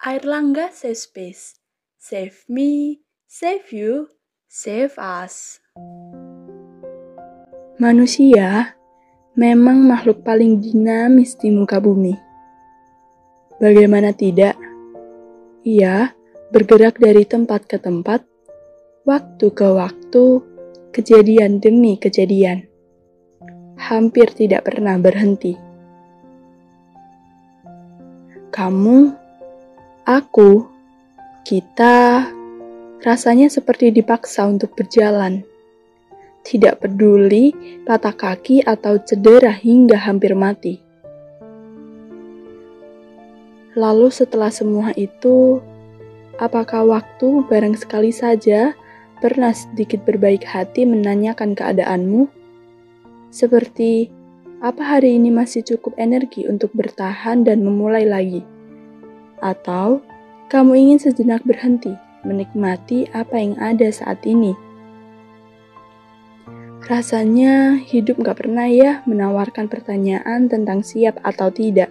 Airlangga Safe Space. Save me, save you, save us. Manusia memang makhluk paling dinamis di muka bumi. Bagaimana tidak? Ia bergerak dari tempat ke tempat, waktu ke waktu, kejadian demi kejadian. Hampir tidak pernah berhenti. Kamu, aku, kita rasanya seperti dipaksa untuk berjalan. Tidak peduli patah kaki atau cedera hingga hampir mati. Lalu setelah semua itu, apakah waktu barang sekali saja pernah sedikit berbaik hati menanyakan keadaanmu? Seperti, apa hari ini masih cukup energi untuk bertahan dan memulai lagi? Atau kamu ingin sejenak berhenti, menikmati apa yang ada saat ini? Rasanya hidup gak pernah ya menawarkan pertanyaan tentang siap atau tidak.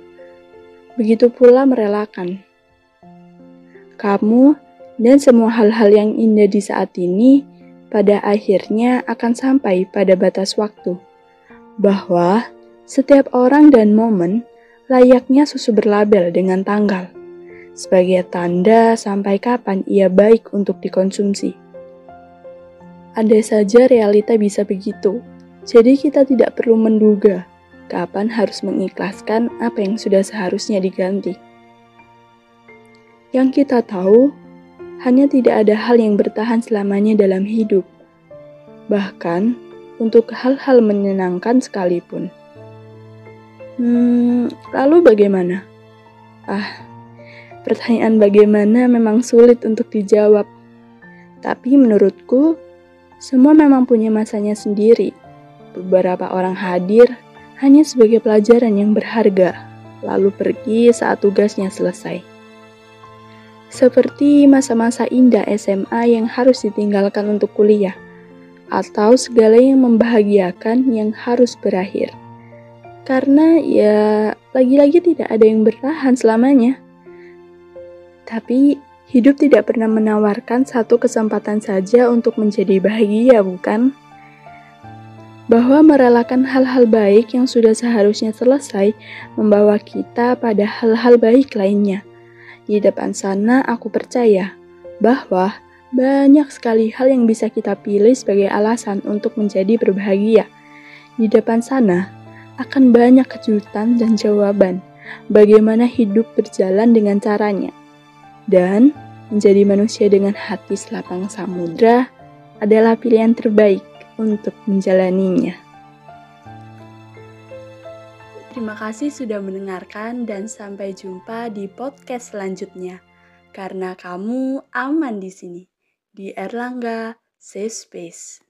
Begitu pula merelakan. Kamu dan semua hal-hal yang indah di saat ini pada akhirnya akan sampai pada batas waktu. Bahwa setiap orang dan momen layaknya susu berlabel dengan tanggal, sebagai tanda sampai kapan ia baik untuk dikonsumsi. Ada saja realita bisa begitu, jadi kita tidak perlu menduga kapan harus mengikhlaskan apa yang sudah seharusnya diganti. Yang kita tahu, hanya tidak ada hal yang bertahan selamanya dalam hidup, bahkan untuk hal-hal menyenangkan sekalipun. Hmm, lalu bagaimana? Ah, pertanyaan bagaimana memang sulit untuk dijawab. Tapi menurutku, semua memang punya masanya sendiri. Beberapa orang hadir hanya sebagai pelajaran yang berharga, lalu pergi saat tugasnya selesai. Seperti masa-masa indah SMA yang harus ditinggalkan untuk kuliah, atau segala yang membahagiakan yang harus berakhir karena ya lagi-lagi tidak ada yang bertahan selamanya. Tapi hidup tidak pernah menawarkan satu kesempatan saja untuk menjadi bahagia, bukan? Bahwa merelakan hal-hal baik yang sudah seharusnya selesai membawa kita pada hal-hal baik lainnya. Di depan sana aku percaya bahwa banyak sekali hal yang bisa kita pilih sebagai alasan untuk menjadi berbahagia. Di depan sana, akan banyak kejutan dan jawaban bagaimana hidup berjalan dengan caranya. Dan menjadi manusia dengan hati selapang samudra adalah pilihan terbaik untuk menjalaninya. Terima kasih sudah mendengarkan dan sampai jumpa di podcast selanjutnya. Karena kamu aman di sini, di Erlangga Safe Space.